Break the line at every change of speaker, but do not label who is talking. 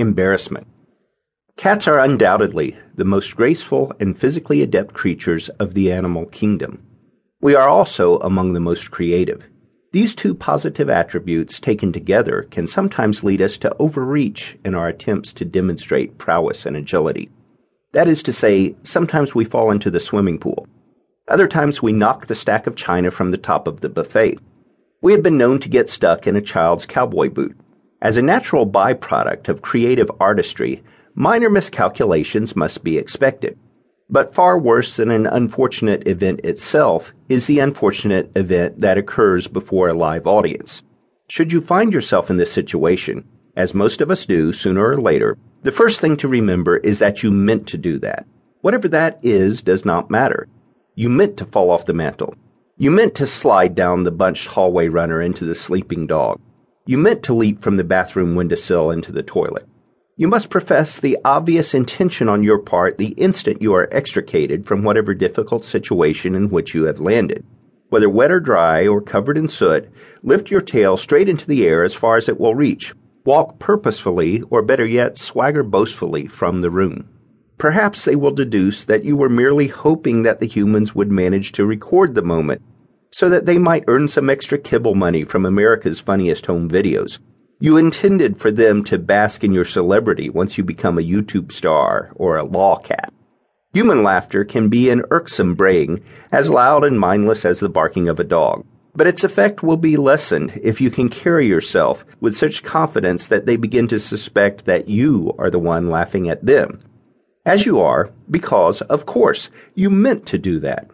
Embarrassment. Cats are undoubtedly the most graceful and physically adept creatures of the animal kingdom. We are also among the most creative. These two positive attributes taken together can sometimes lead us to overreach in our attempts to demonstrate prowess and agility. That is to say, sometimes we fall into the swimming pool. Other times we knock the stack of china from the top of the buffet. We have been known to get stuck in a child's cowboy boot. As a natural byproduct of creative artistry, minor miscalculations must be expected. But far worse than an unfortunate event itself is the unfortunate event that occurs before a live audience. Should you find yourself in this situation, as most of us do sooner or later, the first thing to remember is that you meant to do that. Whatever that is does not matter. You meant to fall off the mantel. You meant to slide down the bunched hallway runner into the sleeping dog. You meant to leap from the bathroom windowsill into the toilet. You must profess the obvious intention on your part the instant you are extricated from whatever difficult situation in which you have landed. Whether wet or dry or covered in soot, lift your tail straight into the air as far as it will reach. Walk purposefully, or better yet, swagger boastfully from the room. Perhaps they will deduce that you were merely hoping that the humans would manage to record the moment so that they might earn some extra kibble money from America's funniest home videos. You intended for them to bask in your celebrity once you become a YouTube star or a LOLcat. Human laughter can be an irksome braying, as loud and mindless as the barking of a dog. But its effect will be lessened if you can carry yourself with such confidence that they begin to suspect that you are the one laughing at them. As you are, because, of course, you meant to do that.